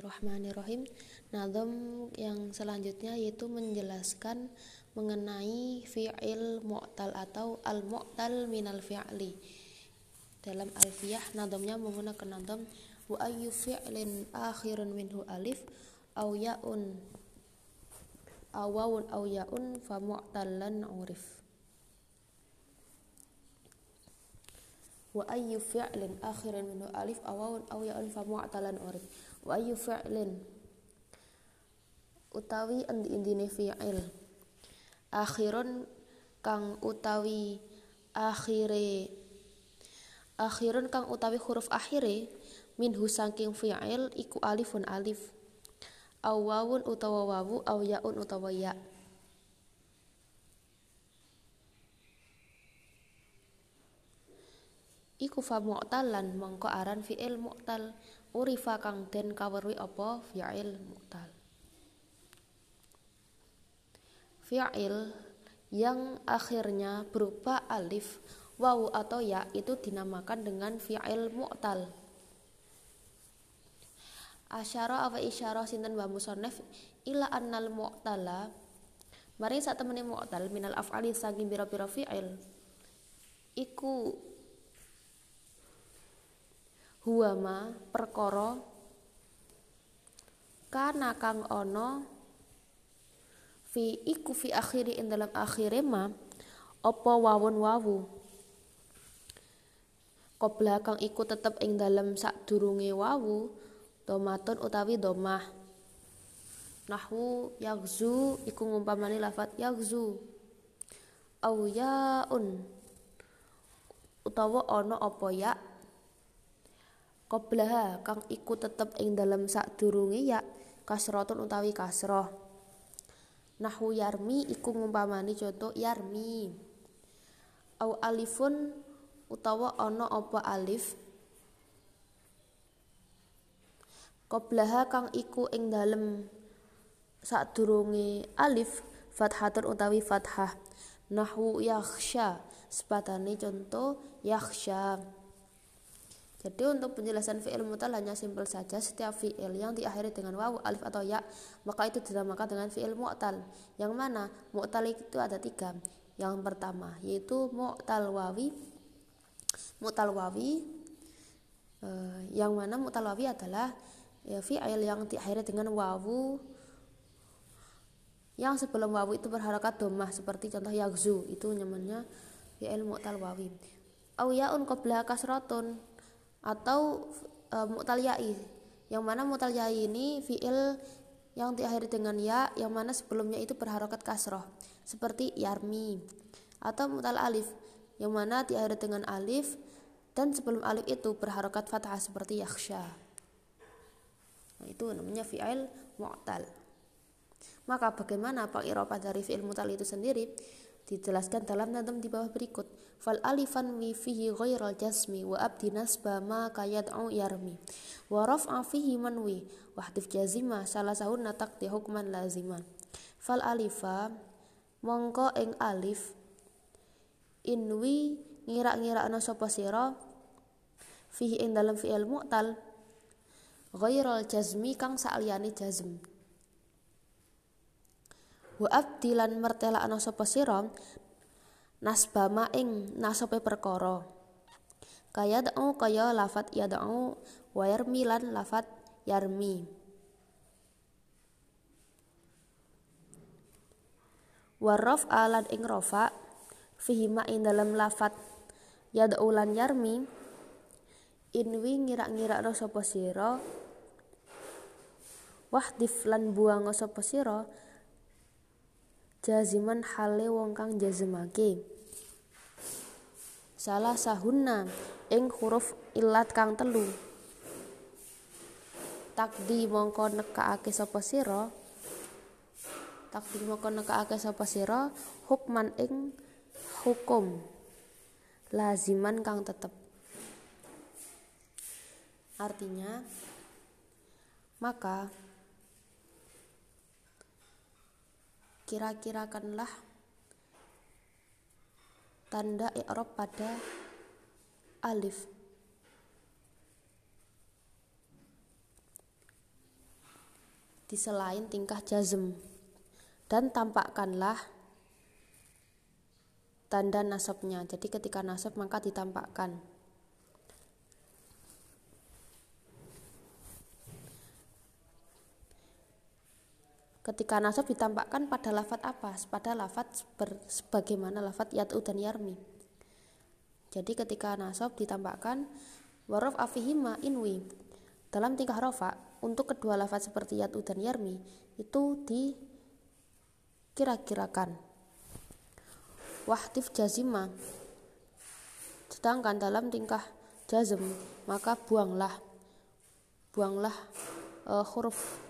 Bismillahirrahmanirrahim. Nazam yang selanjutnya yaitu menjelaskan mengenai fi'il mu'tal atau al-mu'tal minal fi'li. Dalam alfiyah nazamnya menggunakan nazam wa ayyu fi'lin akhirun minhu alif aw ya'un aw ya'un fa mu'tallan urif. wa ayyu fi'lin akhirun minhu alif awawun aw ya'un fa mu'talan urif wa ayu utawi endi-endine fi'il? Akhirun kang utawi akhire. Akhirun kang utawi huruf akhire minhu saking fi'il iku alifun alif. Awawun utawa wawu aw yaun utawa ya. Iku fa mu'talan mongko aran fi'il mu'tal urifa kang den kaweruhi apa? Fi'il mu'tal fi'il yang akhirnya berupa alif, wawu atau ya itu dinamakan dengan fi'il mu'tal asyara apa isyarah sinten wa musannaf ila annal mu'tala mari sak temene mu'tal minal af'ali saking pira-pira fi'il. Iku huwa ma perkara kana kang ana fi iku fi akhiri ing dalam akhire ma apa wawun wawu Qobla kang iku tetep ing dalam sadurunge wawu domatun utawi domah. Nahwu yagzu iku ngumpamani lafat yagzu au yaun utawa ana apa ya Qoblaha kang iku tetep ing dalem sadurunge ya kasratun utawi kasroh. Nahwu yarmi iku ngumpamani contoh yarmi. Au alifun utawa ana apa alif. Qoblaha kang iku ing dalem sadurunge alif fathatun utawi fathah. Nahwu yakhsha sepatane contoh yakhsha. Jadi untuk penjelasan fi'il mutal hanya simpel saja setiap fi'il yang diakhiri dengan wawu, alif atau ya maka itu dinamakan dengan fi'il mu'tal. Yang mana mu'tal itu ada tiga. Yang pertama yaitu mu'tal wawi. Mu'tal wawi eh, yang mana mu'tal wawi adalah ya, fi'il yang diakhiri dengan wawu yang sebelum wawu itu berharakat domah seperti contoh yagzu itu namanya fi'il mu'tal wawi. Au ya'un qabla kasratun atau e, mu'talyai yang mana mu'talyai ini fiil yang diakhiri dengan ya yang mana sebelumnya itu berharokat kasroh seperti yarmi atau mutal alif yang mana diakhiri dengan alif dan sebelum alif itu berharokat fathah seperti yaksha nah, itu namanya fi'il mu'tal. Maka bagaimana pak dari fi'il mutal itu sendiri? Dijelaskan dalam nadam di bawah berikut fal alifan wi fihi ghairal jasmi wa abdi nasba ma kayad'u yarmi. Wa raf'a fihi manwi wa hadif jazima salah sahun natak di hukman laziman fal alifa mongko ing alif inwi ngira-ngira ana sapa sira? Fihi ing dalam fi'il mu'tal. Ghairal jazmi kang sa'liyane jazm. Wa abdilan mertela ana sapa sira nasbama ing nasope perkara. Kaya da'u kaya lafat ya da'u wa yarmi lan lafat yarmi warraf alan ing rofa fihima ing dalam lafat ya da'u lan yarmi inwi ngira-ngira sapa sira wahdif lan buang sapa sira jaziman hale wong kang jazmake salah sahunna ing huruf ilat kang telu. Takdi mongko nekakake sapa sira? Takdi mongko nekakake sapa sira? Hukman ing hukum. Laziman kang tetep. Artinya maka kira-kirakanlah tanda i'rab pada alif. Di selain tingkah jazm. Dan tampakkanlah tanda nasabnya. Jadi ketika nasab maka ditampakkan ketika nasab ditampakkan pada lafat apa? Pada lafat sebagaimana lafat yat'u dan yarmi. Jadi ketika nasab ditampakkan warof afihima inwi dalam tingkah rofa untuk kedua lafat seperti yat'u dan yarmi itu dikira-kirakan. Wahtif jazima sedangkan dalam tingkah jazm maka buanglah buanglah uh, huruf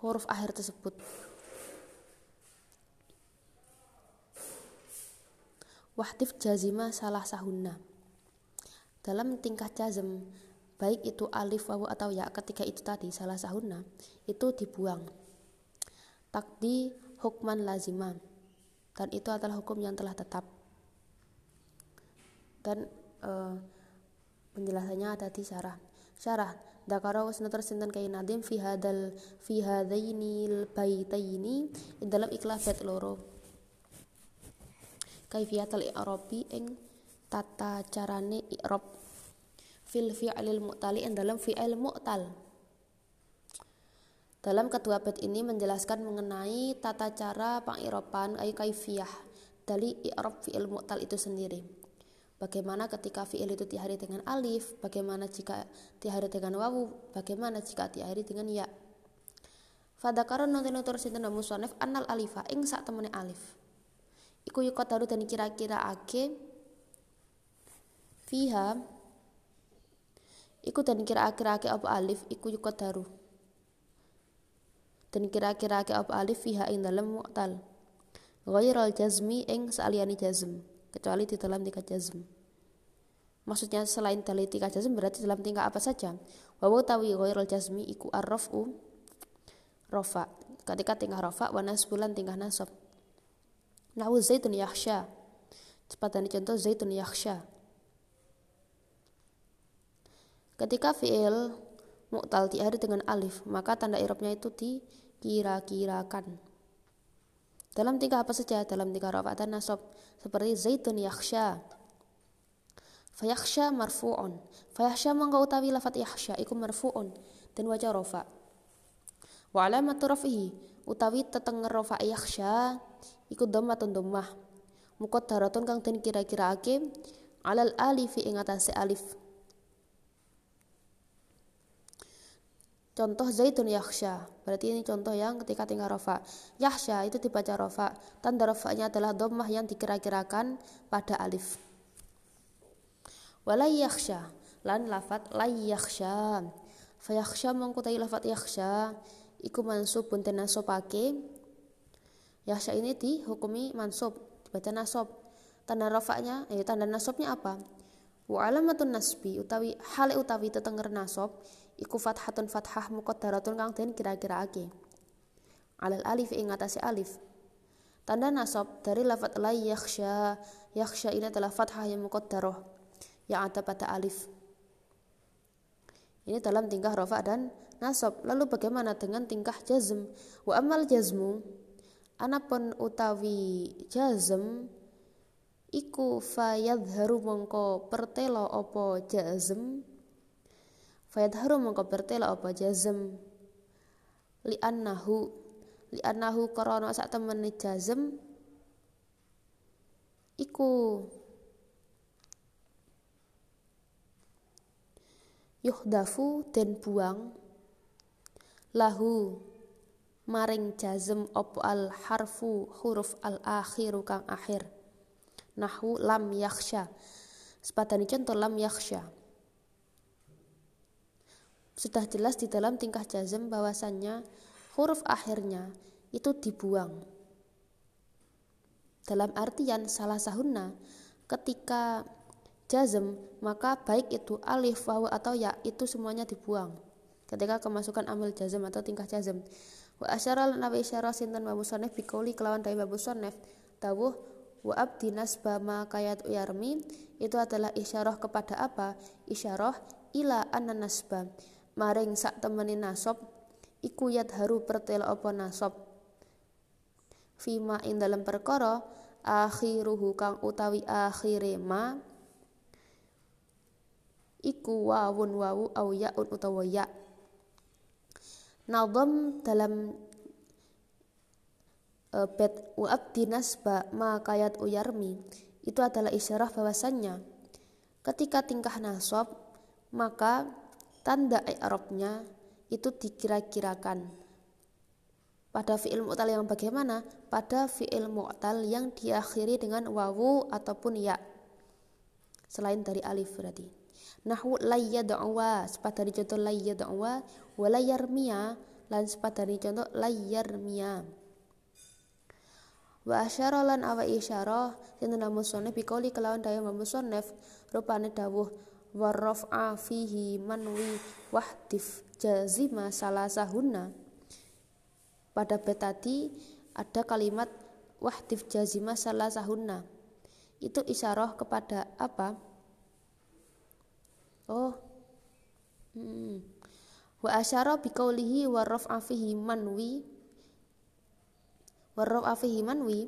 huruf akhir tersebut. Wahtif jazima salah sahuna. Dalam tingkah jazm, baik itu alif, wawu atau ya ketika itu tadi salah sahuna, itu dibuang. Takdi hukman lazima. Dan itu adalah hukum yang telah tetap. Dan uh, penjelasannya ada di syarah. Syarah Dakara wasnatar sinten kay nadim fi hadal fi hadainil baitaini dalam ikhlas bait loro. Kaifiyatul i'rabi ing tata carane i'rab fil fi'lil mu'tali ing dalam fi'il mu'tal. Dalam kedua bait ini menjelaskan mengenai tata cara pengirapan ayu kaifiyah dari i'rab fi'il mu'tal itu sendiri. Bagaimana ketika fi'il itu diakhiri dengan alif, bagaimana jika diakhiri dengan wawu, bagaimana jika diakhiri dengan ya. Fadakaron nanti nutur sinten musonef anal alifa ing sak temene alif. Iku daru dan kira-kira ake. Fiha iku dan kira-kira ake apa alif? Iku daru dan kira-kira ake apa alif? Fiha ing dalam mu'tal. Ghairal jazmi ing sa'liani jazm kecuali di dalam tingkat jazm. Maksudnya selain dari tingkat jazm berarti dalam tingkat apa saja? Wawu tawi ghairul jazmi iku arrafu rofa. Ketika tingkah rofa wa nasbulan tingkah nasab. Nahu zaitun yakhsha. Cepat dan contoh zaitun yakhsha. Ketika fi'il mu'tal diakhiri dengan alif, maka tanda irobnya itu dikira-kirakan. Dalam tingkah apa saja? Dalam tingkah rofa dan nasab. Seperti zaitun yakhsha. Fayakhsha marfu'un. Fayakhsha mangka utawi lafat yakhsha iku marfu'un. Dan wajah rofa wa alamatu rafihi utawi tetenger rofa yakhsha iku dhammatun dhammah. Muqaddaratun kang den kira-kiraake alal alifi ing atase alif Contoh zaitun yakhsha. Berarti ini contoh yang ketika tinggal rofa. Yakhsha itu dibaca rofa. Tanda rofanya adalah domah yang dikira-kirakan pada alif. Walai yakhsha. Lan lafat lay yakhsha. Fayakhsha mengkutai lafat yakhsha. Iku mansub bunten nasobake. Yakhsha ini dihukumi mansub. Dibaca nasob. Tanda rofanya, eh, tanda nasobnya apa? Wa alamatun nasbi utawi hale utawi tetenger nasob iku fathatun fathah muqaddaratun kang den kira-kiraake. Alal alif ing atase alif. Tanda nasab dari lafat la yakhsha yakhsha ini adalah fathah yang muqaddarah yang ada pada alif. Ini dalam tingkah rofa dan nasab. Lalu bagaimana dengan tingkah jazm? Wa amal jazmu anapun utawi jazm iku fayadharu mongko pertelo opo jazm fayadharu mongko bertela apa? Jazm. Li annahu karana sak temene jazm iku yuhdafu den buang lahu maring jazm opo al harfu huruf al akhiru kang akhir. Nahu lam yakhsha. Sepadani contoh lam yakhsha sudah jelas di dalam tingkah jazm bahwasannya huruf akhirnya itu dibuang. Dalam artian salah sahuna ketika jazm maka baik itu alif, wawu atau ya itu semuanya dibuang. Ketika kemasukan amil jazm atau tingkah jazm. Wa asyara nabi isyara sinten wa musannif bikauli kelawan dari babu sonef dawuh wa abdi nasba ma kayat uyarmi itu adalah isyarah kepada apa? Isyarah ila anna nasba maring sak temeni nasab iku haru pertela apa nasab? Fima ing dalam perkara akhiruhu kang utawi akhire ma iku wawun wawu au yaun utawa ya. Nazam dalam uh, bet wa abdi nasba ma kayat uyarmi itu adalah isyarah bahwasannya ketika tingkah nasab maka tanda i'rabnya itu dikira-kirakan pada fi'il mu'tal yang bagaimana? Pada fi'il mu'tal yang diakhiri dengan wawu ataupun ya. Selain dari alif berarti. Nahwu layyad'wa, sepat dari contoh layyad'wa, wa layyarmiya, lan sepat dari contoh layyarmiya. Wa asyara lan awa isyarah sinten musannif bikauli kelawan daya musannif rupane dawuh warraf'a fihi manwi wahdif jazima salasahunna. Pada bait tadi ada kalimat wahdif jazima salasahunna. Itu isyarah kepada apa? Oh hmm. wa asyara biqaulihi warraf'a fihi manwi warraf'a fihi manwi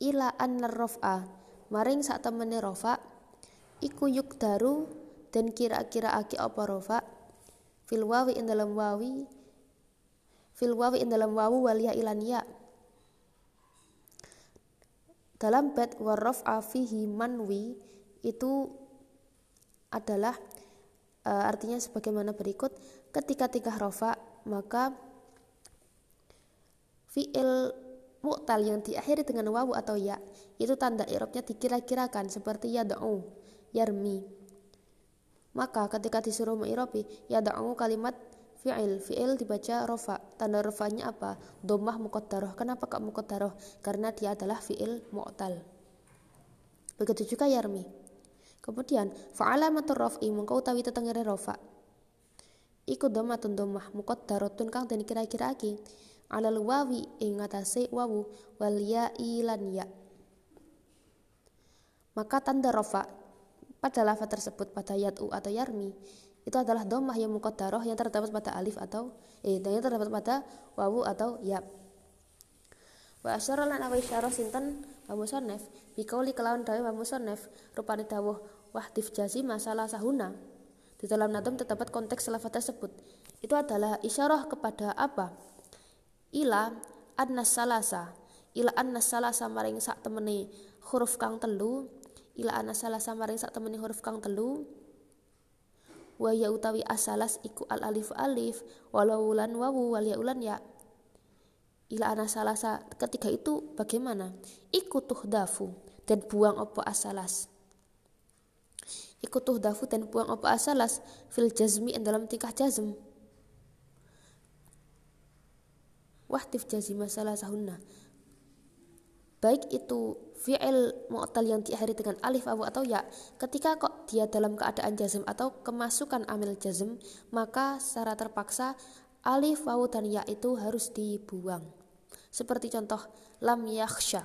ila anna raf'a maring sak temene rafa' iku yuk daru dan kira-kira aki apa rofa fil wawi in dalam wawi fil wawi in dalam wawu walia ilan ya dalam bed warrof afihi manwi itu adalah uh, artinya sebagaimana berikut. Ketika tiga rofa maka fiil mu'tal yang diakhiri dengan wawu atau ya itu tanda irobnya dikira-kirakan seperti ya da'u yarmi. Maka ketika disuruh mengirobi ya da'u kalimat fi'il. Fi'il dibaca rofa. Tanda rofanya apa? Domah muqaddarah kenapa kak muqaddarah karena dia adalah fi'il mu'tal. Begitu juga yarmi. Kemudian fa'alamatur rof'i. Mengkau utawi tetengere rofa. Iku domatun domah muqaddaratun kang dan kira-kira aki alal wawi ing atase wawu. Wal ya ya. Maka tanda rofa pada lafaz tersebut pada yat'u atau yarmi itu adalah domah yang muqaddarah yang terdapat pada alif atau eh dan yang terdapat pada wawu atau ya. Wa asyara lan awa isyarah sinten wa musannaf bi qauli kelawan dawe wa musannaf rupane dawuh wahdif jazi masalah sahuna. Di dalam nadam terdapat konteks lafaz tersebut. Itu adalah isyarah kepada apa? Ila annas salasa ila annas salasa maring sak temene huruf kang telu ila ana salah samaring sak temene huruf kang telu. Wa ya utawi asalas iku al alif alif walau ulan wawu wal ya ulan ya. Ila ana salasa ketika itu bagaimana? Iku dafu dan buang opo asalas. Iku dafu dan buang opo asalas? Fil jazmi dalam tingkah jazm. Wahtif jazima salah sahunna baik itu fi'il mu'tal yang diakhiri dengan alif awu atau ya ketika kok dia dalam keadaan jazm atau kemasukan amil jazm maka secara terpaksa alif wawu dan ya itu harus dibuang. Seperti contoh lam yakhsha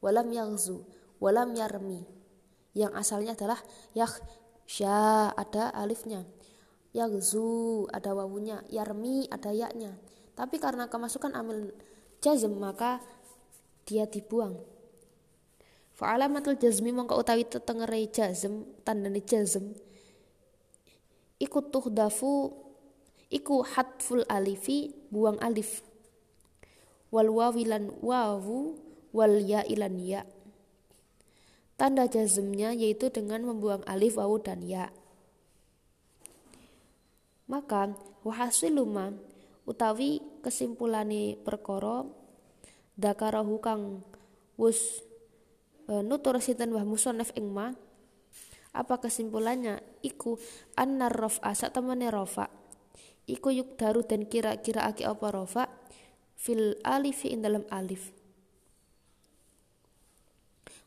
walam yaghzu walam yarmi. Yang asalnya adalah yakhsha ada alifnya. Yaghzu ada wawunya. Yarmi ada yaknya tapi karena kemasukan amil jazm maka dia dibuang. Fa'alamatul jazmi mongko utawi tetengere jazm tandane jazm iku tuhdafu iku hatful alifi buang alif. Wal wawilan wawu wal ya ilan ya. Tanda jazmnya yaitu dengan membuang alif wawu dan ya. Maka wahasiluma utawi kesimpulane perkara dakarahu kang wus e, nutur sinten wah musonef ing ma? Apa kesimpulannya? Iku annar rofa sak temene rofa. Iku yuk daru dan kira-kira aki apa rofa? Fil alif in dalam alif.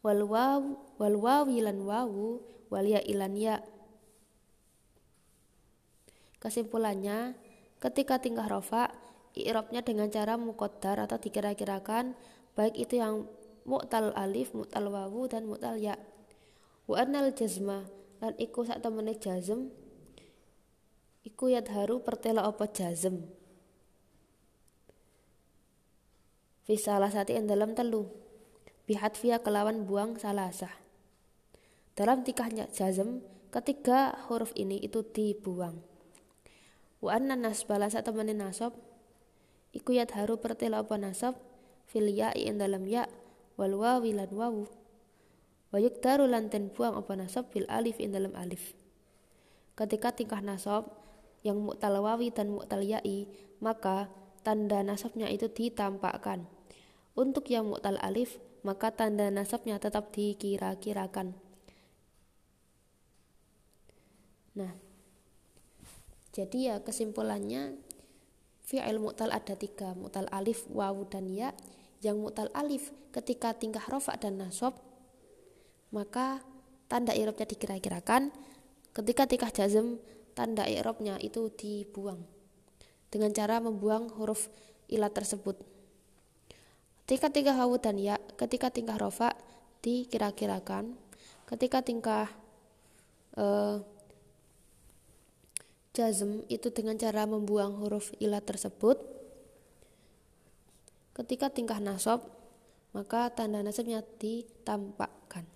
Wal waw wal wawi lan wawu wal ya ilan ya. Kesimpulannya ketika tingkah rofa i'rabnya dengan cara muqaddar atau dikira-kirakan baik itu yang mu'tal alif, mu'tal wawu dan mu'tal ya. Wa annal jazma lan iku sak temene jazm iku haru pertela apa jazm. fi salah satu yang dalam telu via kelawan buang salasah dalam tikahnya jazm ketiga huruf ini itu dibuang wa anna nasbala saat temenin nasab iku yat haru pertela apa nasab fil ya'i ing dalam ya wal wawi lan wawu. Wa yuktaru lan buang apa nasab fil alif ing dalam alif. Ketika tingkah nasab yang mu'tal wawi dan mu'tal ya'i maka tanda nasabnya itu ditampakkan. Untuk yang mu'tal alif, maka tanda nasabnya tetap dikira-kirakan. Nah, jadi ya kesimpulannya fi'il mu'tal ada tiga, mu'tal alif, wawu, dan ya. Yang mu'tal alif ketika tingkah rofa dan nasab, maka tanda i'rabnya dikira-kirakan. Ketika tingkah jazm, tanda i'rabnya itu dibuang dengan cara membuang huruf ilat tersebut. Ketika tingkah wawu dan ya, ketika tingkah rofa dikira-kirakan, ketika tingkah uh, jazm itu dengan cara membuang huruf ilat tersebut. Ketika tingkah nasab, maka tanda nasabnya ditampakkan.